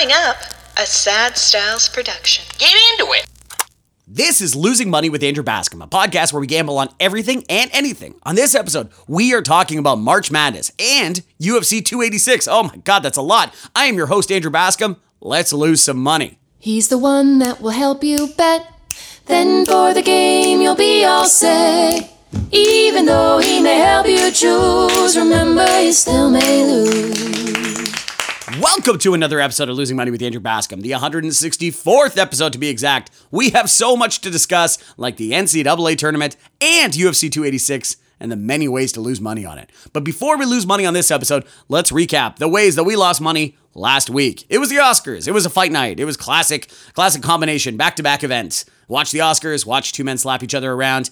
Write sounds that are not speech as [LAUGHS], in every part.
Coming up, a Sad Styles production. Get into it. This is Losing Money with Andrew Bascom, a podcast where we gamble on everything and anything. On this episode, we are talking about March Madness and UFC 286. Oh my God, that's a lot. I am your host, Andrew Bascom. Let's lose some money. He's the one that will help you bet. Then for the game, you'll be all set. Even though he may help you choose, remember you still may lose. Welcome to another episode of Losing Money with Andrew Bascom, the 164th episode to be exact. We have so much to discuss, like the NCAA tournament and UFC 286 and the many ways to lose money on it. But before we lose money on this episode, let's recap the ways that we lost money last week. It was the Oscars. It was a fight night. It was classic, classic combination, back-to-back events. Watch the Oscars, watch two men slap each other around.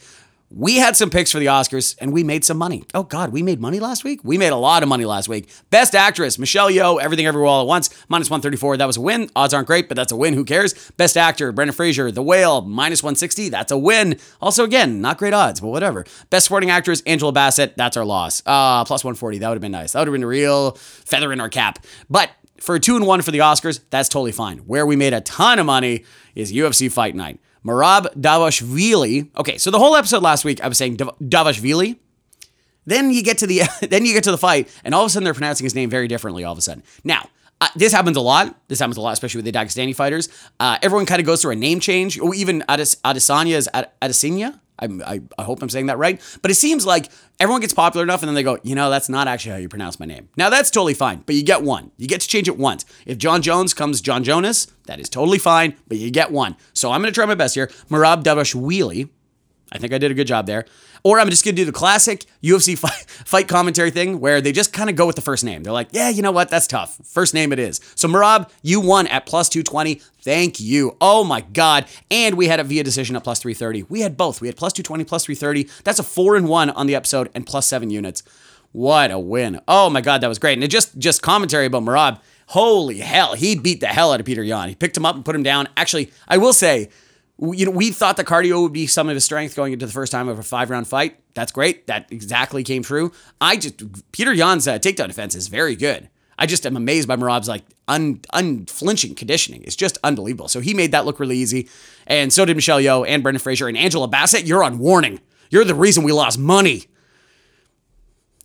We had some picks for the Oscars and we made some money. Oh God, we made money last week? We made a lot of money last week. Best actress, Michelle Yeoh, Everything Everywhere All at Once, minus 134. That was a win. Odds aren't great, but that's a win. Who cares? Best actor, Brendan Fraser, The Whale, minus 160. That's a win. Also, again, not great odds, but whatever. Best supporting actress, Angela Bassett. That's our loss. Uh, plus 140. That would have been nice. That would have been a real feather in our cap. But for a two and one for the Oscars, that's totally fine. Where we made a ton of money is UFC Fight Night. Merab Davashvili. Okay, so the whole episode last week, I was saying Dav- Davashvili. Then you get to the [LAUGHS] then you get to the fight, and all of a sudden they're pronouncing his name very differently. All of a sudden, now uh, this happens a lot. This happens a lot, especially with the Dagestani fighters. Uh, everyone kind of goes through a name change. Or even Ades- Adesanya is Ad- Adesanya. I, I hope I'm saying that right. But it seems like everyone gets popular enough and then they go, you know, that's not actually how you pronounce my name. Now, that's totally fine, but you get one. You get to change it once. If John Jones comes John Jonas, that is totally fine, but you get one. So I'm going to try my best here. Merab Davashvili. I think I did a good job there. Or I'm just going to do the classic UFC [LAUGHS] fight, commentary thing where they just kind of go with the first name. They're like, yeah, you know what? That's tough. First name it is. So, Merab, you won at plus 220. Thank you. Oh my God. And we had it via decision at plus 330. We had both. We had plus 220, plus 330. That's a four and one on the episode and plus seven units. What a win. Oh my God, that was great. And it just, just commentary about Merab. Holy hell. He beat the hell out of Petr Yan. He picked him up and put him down. Actually, I will say, you know, we thought the cardio would be some of his strength going into the first time of a five round fight. That's great. That exactly came true. I just, Petr Yan's uh, takedown defense is very good. I just am amazed by Merab's like un, unflinching conditioning. It's just unbelievable. So he made that look really easy. And so did Michelle Yeoh and Brendan Fraser and Angela Bassett. You're on warning. You're the reason we lost money.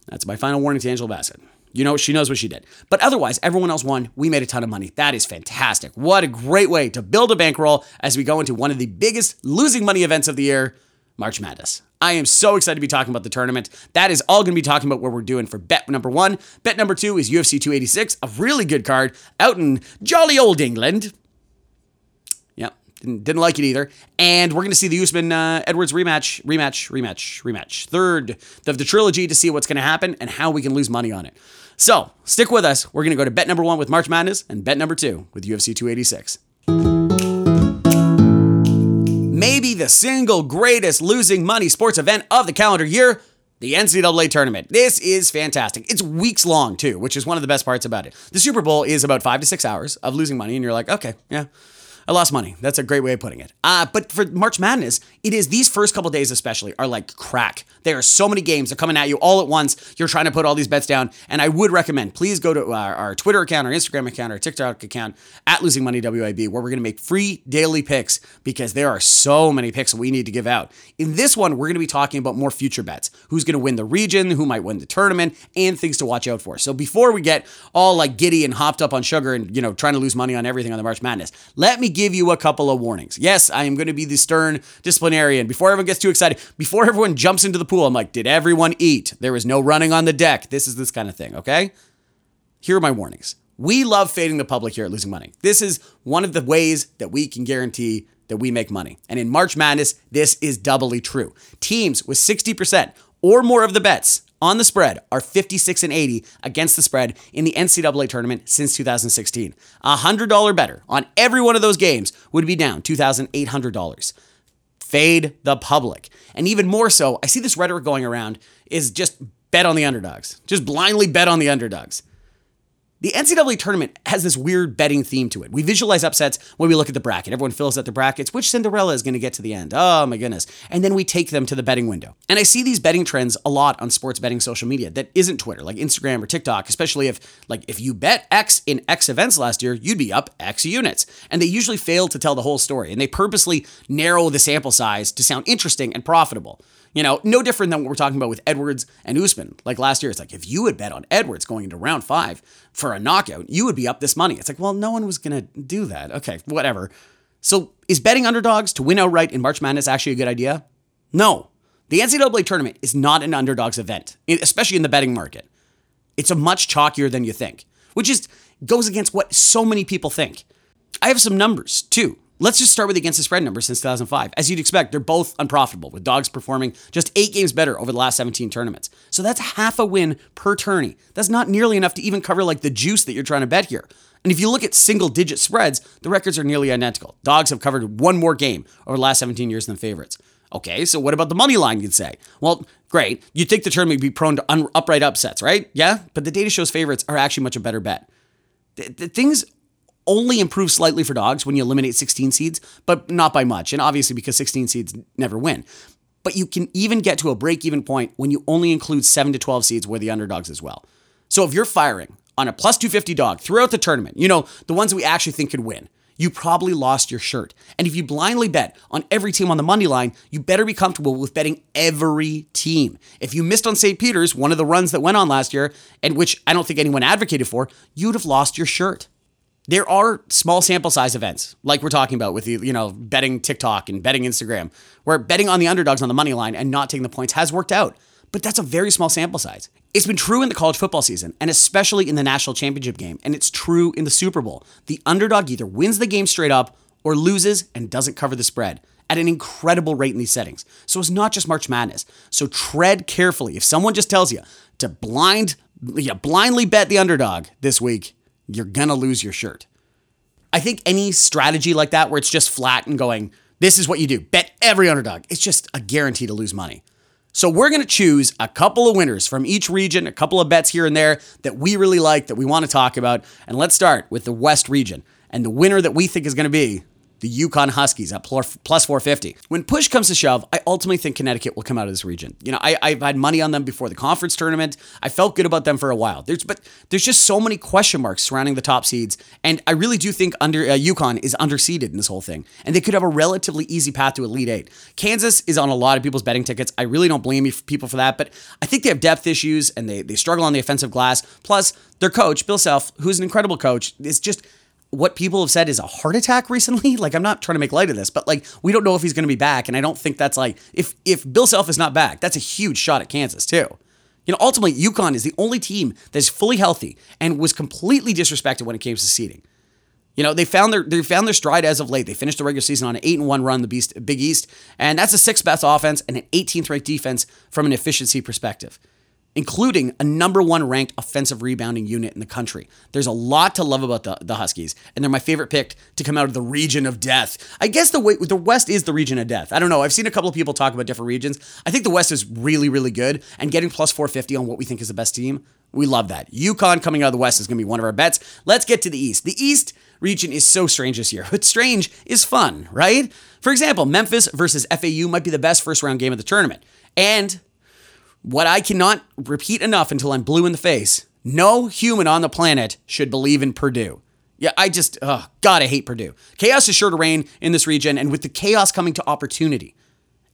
That's my final warning to Angela Bassett. You know, she knows what she did. But otherwise, everyone else won. We made a ton of money. That is fantastic. What a great way to build a bankroll as we go into one of the biggest losing money events of the year, March Madness. I am so excited to be talking about the tournament. That is all going to be talking about what we're doing for bet number one. Bet number two is UFC 286, a really good card out in jolly old England. Didn't, didn't like it either. And we're going to see the Usman uh, Edwards rematch, rematch, rematch, rematch. Third of the trilogy to see what's going to happen and how we can lose money on it. So stick with us. We're going to go to bet number one with March Madness and bet number two with UFC 286. Maybe the single greatest losing money sports event of the calendar year, the NCAA tournament. This is fantastic. It's weeks long too, which is one of the best parts about it. The Super Bowl is about five to six hours of losing money, and you're like, okay, yeah. I lost money. That's a great way of putting it. Uh, but for March Madness, it is these first couple days especially are like crack. There are so many games that are coming at you all at once. You're trying to put all these bets down, and I would recommend please go to our, our Twitter account, our Instagram account, our TikTok account at Losing Money WAB, where we're going to make free daily picks because there are so many picks we need to give out. In this one, we're going to be talking about more future bets: who's going to win the region, who might win the tournament, and things to watch out for. So before we get all like giddy and hopped up on sugar and you know trying to lose money on everything on the March Madness, let me give you a couple of warnings. Yes, I am going to be the stern disciplinarian. Before everyone gets too excited, before everyone jumps into the pool, I'm like, did everyone eat? There was no running on the deck. This is this kind of thing, okay? Here are my warnings. We love fading the public here at Losing Money. This is one of the ways that we can guarantee that we make money. And in March Madness, this is doubly true. Teams with 60% or more of the bets on the spread are 56 and 80 against the spread in the NCAA tournament since 2016. A $100 better on every one of those games would be down $2,800. Fade the public. And even more so, I see this rhetoric going around is just bet on the underdogs. Just blindly bet on the underdogs. The NCAA tournament has this weird betting theme to it. We visualize upsets when we look at the bracket. Everyone fills out the brackets. Which Cinderella is going to get to the end? Oh my goodness. And then we take them to the betting window. And I see these betting trends a lot on sports betting social media that isn't Twitter, like Instagram or TikTok, especially if like if you bet X in X events last year, you'd be up X units. And they usually fail to tell the whole story. And they purposely narrow the sample size to sound interesting and profitable. You know, no different than what we're talking about with Edwards and Usman. Like last year, it's like if you had bet on Edwards going into round five for a knockout, you would be up this money. It's like, well, no one was going to do that. Okay, whatever. So is betting underdogs to win outright in March Madness actually a good idea? No. The NCAA tournament is not an underdogs event, especially in the betting market. It's a much chalkier than you think, which is goes against what so many people think. I have some numbers too. Let's just start with against the spread numbers since 2005. As you'd expect, they're both unprofitable, with dogs performing just eight games better over the last 17 tournaments. So that's half a win per tourney. That's not nearly enough to even cover like the juice that you're trying to bet here. And if you look at single digit spreads, the records are nearly identical. Dogs have covered one more game over the last 17 years than favorites. Okay, so what about the money line, you'd say? Well, great. You'd think the tournament would be prone to un- upright upsets, right? Yeah, but the data shows favorites are actually much a better bet. The, the things only improve slightly for dogs when you eliminate 16 seeds, but not by much. And obviously, because 16 seeds never win. But you can even get to a break even point when you only include 7 to 12 seeds where the underdogs as well. So if you're firing on a plus 250 dog throughout the tournament, you know, the ones that we actually think could win, you probably lost your shirt. And if you blindly bet on every team on the money line, you better be comfortable with betting every team. If you missed on St. Peter's, one of the runs that went on last year, and which I don't think anyone advocated for, you'd have lost your shirt. There are small sample size events, like we're talking about with the, you know, betting TikTok and betting Instagram, where betting on the underdogs on the money line and not taking the points has worked out. But that's a very small sample size. It's been true in the college football season, and especially in the national championship game, and it's true in the Super Bowl. The underdog either wins the game straight up or loses and doesn't cover the spread at an incredible rate in these settings. So it's not just March Madness. So tread carefully. If someone just tells you to blind, yeah, blindly bet the underdog this week, you're gonna lose your shirt. I think any strategy like that where it's just flat and going, this is what you do, bet every underdog, it's just a guarantee to lose money. So we're gonna choose a couple of winners from each region, a couple of bets here and there that we really like, that we wanna talk about. And let's start with the West region. And the winner that we think is gonna be the UConn Huskies at plus 450. When push comes to shove, I ultimately think Connecticut will come out of this region. You know, I, I've had money on them before the conference tournament. I felt good about them for a while. There's, but there's just so many question marks surrounding the top seeds, and I really do think under uh, UConn is underseeded in this whole thing, and they could have a relatively easy path to Elite Eight. Kansas is on a lot of people's betting tickets. I really don't blame people for that, but I think they have depth issues and they they struggle on the offensive glass. Plus, their coach Bill Self, who's an incredible coach, is just what people have said is a heart attack recently. [LAUGHS] Like I'm not trying to make light of this, but like we don't know if he's going to be back, and I don't think that's like if if Bill Self is not back, that's a huge shot at Kansas too. You know, ultimately, UConn is the only team that's fully healthy and was completely disrespected when it came to seeding. You know, they found their they found their stride as of late. They finished the regular season on an eight and one run, the Beast, Big East, and that's a sixth best offense and an 18th ranked defense from an efficiency perspective including a number one ranked offensive rebounding unit in the country. There's a lot to love about the, the Huskies, and they're my favorite pick to come out of the region of death. I guess the way, the West is the region of death. I don't know. I've seen a couple of people talk about different regions. I think the West is really, really good, and getting plus 450 on what we think is the best team, we love that. UConn coming out of the West is going to be one of our bets. Let's get to the East. The East region is so strange this year, [LAUGHS] but strange is fun, right? For example, Memphis versus FAU might be the best first round game of the tournament. And what I cannot repeat enough until I'm blue in the face no human on the planet should believe in Purdue. Yeah, I just, oh, God, I hate Purdue. Chaos is sure to reign in this region, and with the chaos coming to opportunity.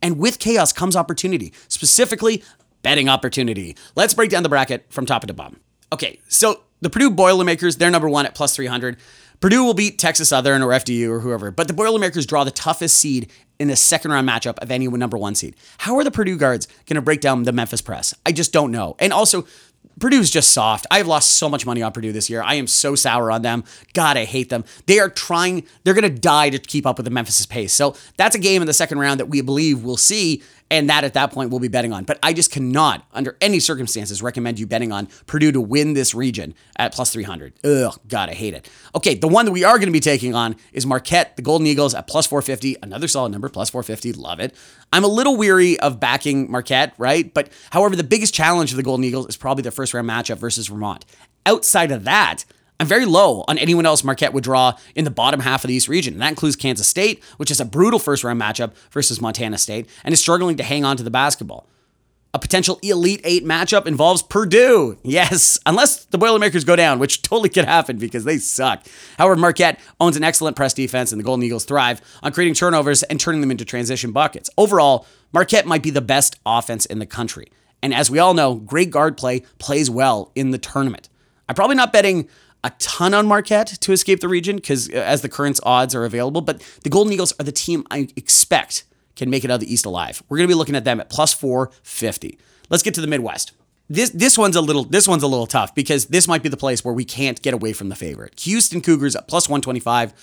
And with chaos comes opportunity, specifically betting opportunity. Let's break down the bracket from top to bottom. Okay, so the Purdue Boilermakers, they're number one at plus 300. Purdue will beat Texas Southern or FDU or whoever, but the Boilermakers draw the toughest seed in a second round matchup of any number one seed. How are the Purdue guards going to break down the Memphis press? I just don't know. And also, Purdue's just soft. I've lost so much money on Purdue this year. I am so sour on them. God, I hate them. They are trying, they're going to die to keep up with the Memphis pace. So that's a game in the second round that we believe we'll see and that at that point we'll be betting on. But I just cannot, under any circumstances, recommend you betting on Purdue to win this region at plus 300. Ugh, God, I hate it. Okay, the one that we are going to be taking on is Marquette, the Golden Eagles at plus 450. Another solid number, plus 450. Love it. I'm a little weary of backing Marquette, right? But however, the biggest challenge of the Golden Eagles is probably their first round matchup versus Vermont. Outside of that, I'm very low on anyone else Marquette would draw in the bottom half of the East region. And that includes Kansas State, which is a brutal first round matchup versus Montana State and is struggling to hang on to the basketball. A potential Elite Eight matchup involves Purdue. [LAUGHS] Yes, unless the Boilermakers go down, which totally could happen because they suck. However, Marquette owns an excellent press defense, and the Golden Eagles thrive on creating turnovers and turning them into transition buckets. Overall, Marquette might be the best offense in the country. And as we all know, great guard play plays well in the tournament. I'm probably not betting a ton on Marquette to escape the region because as the current odds are available, but the Golden Eagles are the team I expect can make it out of the East alive. We're going to be looking at them at plus 450. Let's get to the Midwest. This this one's a little this one's a little tough because this might be the place where we can't get away from the favorite. Houston Cougars at plus 125.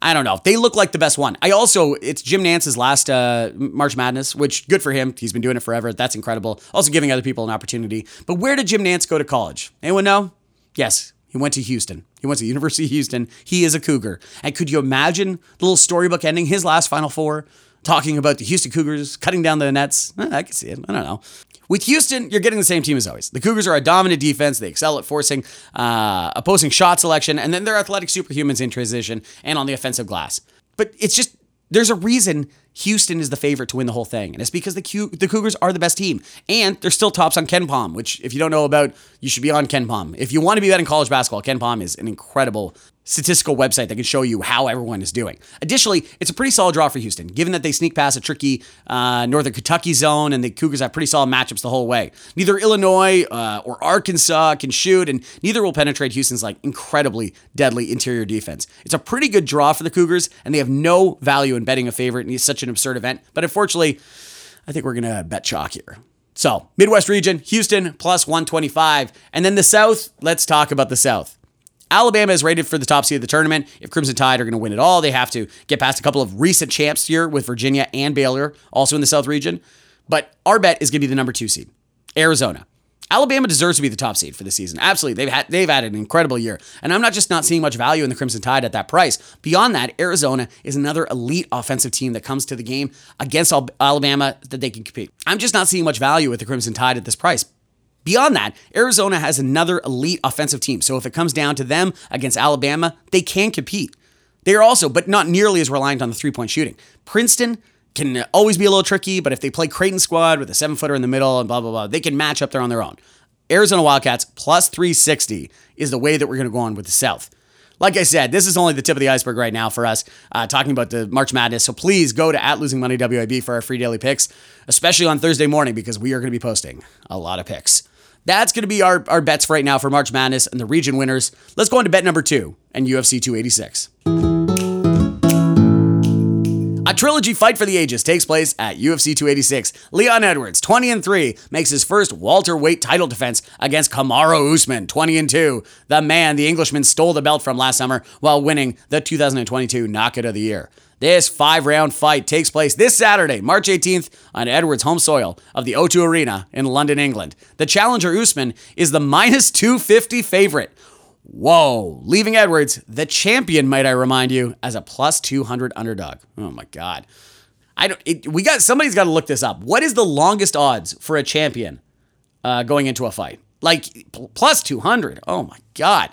I don't know. They look like the best one. I also, it's Jim Nantz's last uh, March Madness, which good for him. He's been doing it forever. That's incredible. Also giving other people an opportunity. But where did Jim Nantz go to college? Anyone know? Yes, he went to Houston. He went to the University of Houston. He is a Cougar. And could you imagine the little storybook ending, his last Final Four, talking about the Houston Cougars cutting down the nets? Eh, I can see it. I don't know. With Houston, you're getting the same team as always. The Cougars are a dominant defense. They excel at forcing uh, opposing shot selection, and then they're athletic superhumans in transition and on the offensive glass. But it's just there's a reason Houston is the favorite to win the whole thing, and it's because the Q- the Cougars are the best team, and they're still tops on KenPom, which if you don't know about, you should be on KenPom. If you want to be betting college basketball, KenPom is an incredible statistical website that can show you how everyone is doing. Additionally, it's a pretty solid draw for Houston, given that they sneak past a tricky uh, Northern Kentucky zone and the Cougars have pretty solid matchups the whole way. Neither Illinois uh, or Arkansas can shoot, and neither will penetrate Houston's like incredibly deadly interior defense. It's a pretty good draw for the Cougars, and they have no value in betting a favorite in such an absurd event. But unfortunately, I think we're gonna bet chalk here. So, Midwest region, Houston plus 125. And then the South, let's talk about the South. Alabama is rated for the top seed of the tournament. If Crimson Tide are going to win it all, they have to get past a couple of recent champs here with Virginia and Baylor, also in the South region. But our bet is going to be the number two seed, Arizona. Alabama deserves to be the top seed for the season. Absolutely. They've had they've had an incredible year. And I'm not just not seeing much value in the Crimson Tide at that price. Beyond that, Arizona is another elite offensive team that comes to the game against Alabama that they can compete. I'm just not seeing much value with the Crimson Tide at this price. Beyond that, Arizona has another elite offensive team. So if it comes down to them against Alabama, they can compete. They are also, but not nearly as reliant on the three point shooting. Princeton can always be a little tricky, but if they play Creighton squad with a seven footer in the middle and blah, blah, blah, they can match up there on their own. Arizona Wildcats plus 360 is the way that we're going to go on with the South. Like I said, this is only the tip of the iceberg right now for us uh, talking about the March Madness. So please go to at Losing Money WAB for our free daily picks, especially on Thursday morning because we are going to be posting a lot of picks. That's going to be our, our bets right now for March Madness and the region winners. Let's go into bet number two and UFC 286. A trilogy fight for the ages takes place at UFC 286. Leon Edwards, 20 and 3, makes his first Walter welterweight title defense against Kamaru Usman, 20 and 2. The man the Englishman stole the belt from last summer while winning the 2022 Knockout of the Year. This five round fight takes place this Saturday, March 18th, on Edwards' home soil of the O2 Arena in London, England. The challenger Usman is the [LAUGHS] minus 250 favorite. Whoa, leaving Edwards, the champion, might I remind you, as a plus 200 underdog. Oh my God. I don't, it, we got, somebody's got to look this up. What is the longest odds for a champion uh, going into a fight? Like plus 200. Oh my God.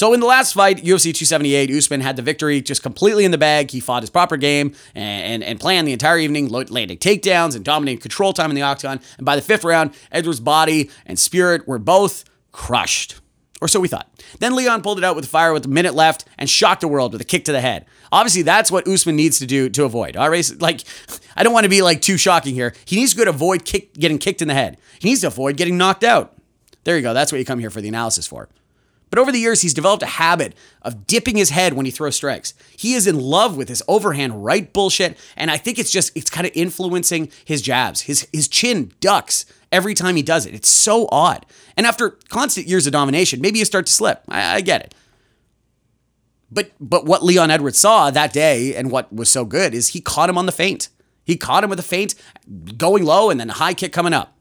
So in the last fight, UFC 278, Usman had the victory just completely in the bag. He fought his proper game and, and, and planned the entire evening, landing takedowns and dominating control time in the octagon. And by the fifth round, Edwards' body and spirit were both crushed. Or so we thought. Then Leon pulled it out with fire with a minute left and shocked the world with a kick to the head. Obviously, that's what Usman needs to do to avoid. All right, like I don't want to be like too shocking here. He needs to avoid kick, getting kicked in the head. He needs to avoid getting knocked out. There you go. That's what you come here for the analysis for. But over the years, he's developed a habit of dipping his head when he throws strikes. He is in love with his overhand right bullshit, and I think it's just it's kind of influencing his jabs. His his chin ducks every time he does it. It's so odd. And after constant years of domination, maybe you start to slip. I, I get it. But but what Leon Edwards saw that day and what was so good is he caught him on the feint. He caught him with a feint going low and then a high kick coming up.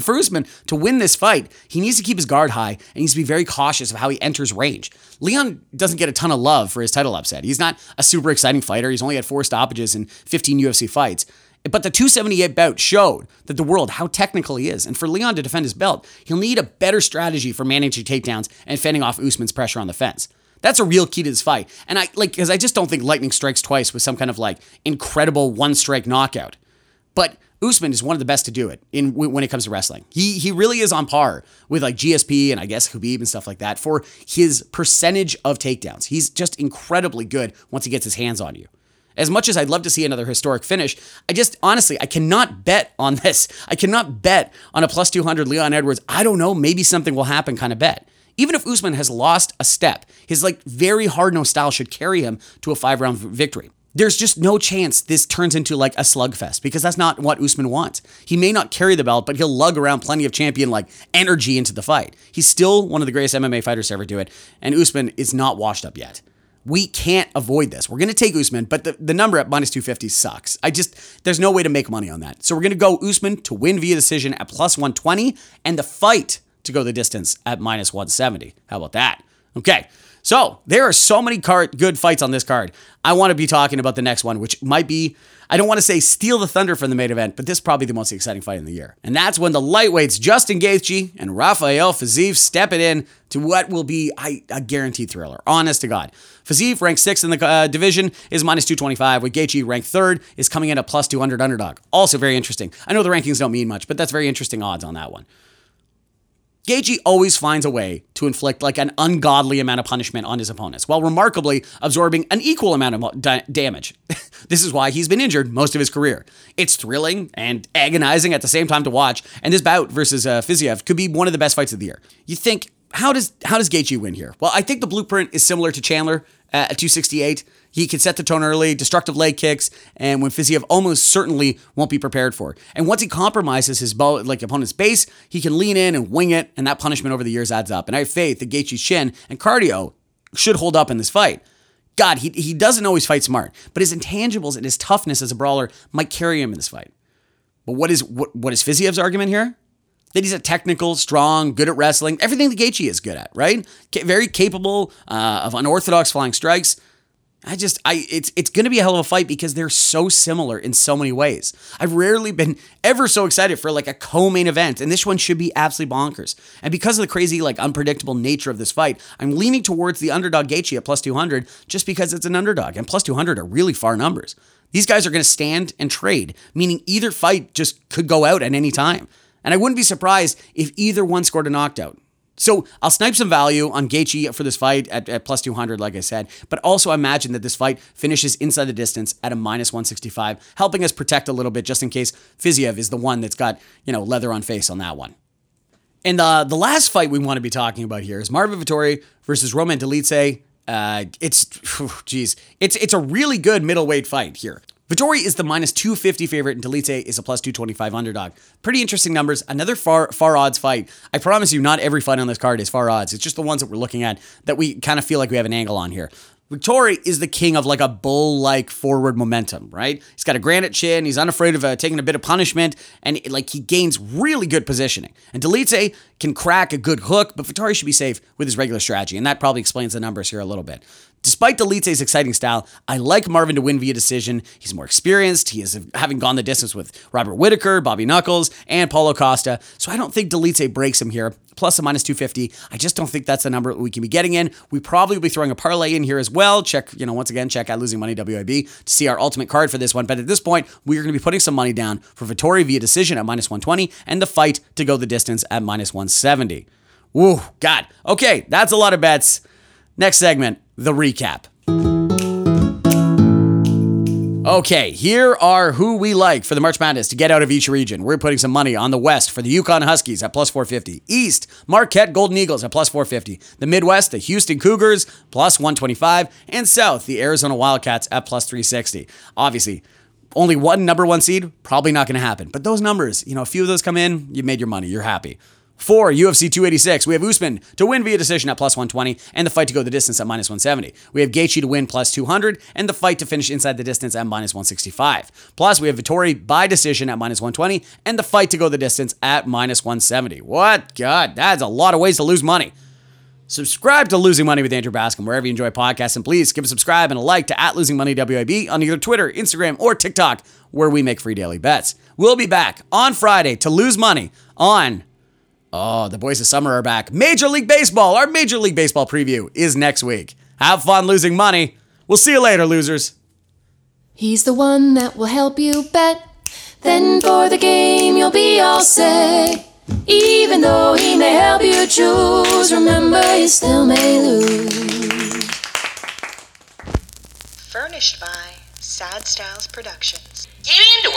For Usman, to win this fight, he needs to keep his guard high and he needs to be very cautious of how he enters range. Leon doesn't get a ton of love for his title upset. He's not a super exciting fighter. He's only had four stoppages in 15 UFC fights. But the 278 bout showed that the world how technical he is. And for Leon to defend his belt, he'll need a better strategy for managing takedowns and fending off Usman's pressure on the fence. That's a real key to this fight. And I like because I just don't think lightning strikes twice with some kind of like incredible one strike knockout. But Usman is one of the best to do it in when it comes to wrestling. He he really is on par with like GSP and I guess Khabib and stuff like that for his percentage of takedowns. He's just incredibly good once he gets his hands on you. As much as I'd love to see another historic finish, I just honestly, I cannot bet on [LAUGHS] this. I cannot bet on a plus 200 Leon Edwards. I don't know, maybe something will happen kind of bet. Even if Usman has lost a step, his like very hard no style should carry him to a five round victory. There's just no chance this turns into like a slugfest because that's not what Usman wants. He may not carry the belt, but he'll lug around plenty of champion like energy into the fight. He's still one of the greatest MMA fighters to ever do it, and Usman is not washed up yet we can't avoid this. We're going to take Usman, but the, the number at minus 250 sucks. I just, there's no way to make money on that. So we're going to go Usman to win via decision at plus 120 and the fight to go the distance at minus 170. How about that? Okay. So there are so many card, good fights on this card. I want to be talking about the next one, which might be, I don't want to say steal the thunder from the main event, but this is probably the most exciting fight in the year. And that's when the lightweights Justin Gaethje and Rafael Fiziev step it in to what will be a guaranteed thriller. Honest to God. Fiziev, ranked sixth in the uh, division, is minus 225, with Gaethje, ranked third, is coming in at plus 200 underdog. Also very interesting. I know the rankings don't mean much, but that's very interesting odds on that one. Gaethje always finds a way to inflict like an ungodly amount of punishment on his opponents, while remarkably absorbing an equal amount of da- damage. [LAUGHS] this is why he's been injured most of his career. It's thrilling and agonizing at the same time to watch, and this bout versus uh, Fiziev could be one of the best fights of the year. You think how does how does Gaethje win here? Well, I think the blueprint is similar to Chandler uh, at 268. He can set the tone early, destructive leg kicks, and when Fiziev almost certainly won't be prepared for. And once he compromises his like opponent's base, he can lean in and wing it, and that punishment over the years adds up. And I have faith that Gaethje's chin and cardio should hold up in this fight. God, he, he doesn't always fight smart, but his intangibles and his toughness as a brawler might carry him in this fight. But what is what, what is Fiziev's argument here? That he's a technical, strong, good at wrestling, everything that Gaethje is good at, right? Very capable uh, of unorthodox flying strikes. I just I it's it's going to be a hell of a fight because they're so similar in so many ways. I've rarely been ever so excited for like a co-main event and this one should be absolutely bonkers. And because of the crazy like unpredictable nature of this fight, I'm leaning towards the underdog Gaethje at plus 200 just because it's an underdog and plus 200 are really far numbers. These guys are going to stand and trade, meaning either fight just could go out at any time. And I wouldn't be surprised if either one scored a knockout. So I'll snipe some value on Gaethje for this fight at, at plus 200, like I said, but also imagine that this fight finishes inside the distance at a minus 165, helping us protect a little bit just in case Fiziev is the one that's got, you know, leather on face on that one. And uh, the last fight we want to be talking about here is Marvin Vettori versus Roman Dolidze. Uh, it's, [SIGHS] geez, it's it's a really good middleweight fight here. Vettori is the minus 250 favorite, and Dolidze is a plus 225 underdog. Pretty interesting numbers. Another far far odds fight. I promise you, not every fight on this card is far odds. It's just the ones that we're looking at that we kind of feel like we have an angle on here. Vettori is the king of like a bull like forward momentum, right? He's got a granite chin. He's unafraid of uh, taking a bit of punishment, and like he gains really good positioning. And Dolidze can crack a good hook, but Vettori should be safe with his regular strategy, and that probably explains the numbers here a little bit. Despite Dolidze's exciting style, I like Marvin to win via decision. He's more experienced. He is having gone the distance with Robert Whittaker, Bobby Knuckles, and Paulo Costa. So I don't think Dolidze breaks him here. Plus a minus 250. I just don't think that's the number we can be getting in. We probably will be throwing a parlay in here as well. Check, you know, once again, check out Losing Money WAB to see our ultimate card for this one. But at this point, we are going to be putting some money down for Vettori via decision at minus 120 and the fight to go the distance at minus 170. Woo, God. Okay, that's a lot of bets. Next segment, the recap. Okay, here are who we like for the March Madness to get out of each region. We're putting some money on the West for the UConn Huskies at plus 450. East, Marquette Golden Eagles at plus 450. The Midwest, the Houston Cougars plus 125. And South, the Arizona Wildcats at plus 360. Obviously, only one number one seed, probably not going to happen. But those numbers, you know, a few of those come in, you made your money, you're happy. For UFC 286, we have Usman to win via decision at plus 120 and the fight to go the distance at minus 170. We have Gaethje to win plus 200 and the fight to finish inside the distance at minus 165. Plus, we have Vettori by decision at minus 120 and the fight to go the distance at minus 170. What? God, that's a lot of ways to lose money. Subscribe to Losing Money with Andrew Bascom wherever you enjoy podcasts, and please give a subscribe and a like to at Losing Money WAB on either Twitter, Instagram, or TikTok, where we make free daily bets. We'll be back on Friday to lose money on. Oh, the boys of summer are back. Major League Baseball. Our Major League Baseball preview is next week. Have fun losing money. We'll see you later, losers. He's the one that will help you bet. Then for the game, you'll be all set. Even though he may help you choose, remember you still may lose. Furnished by Sad Styles Productions. Get into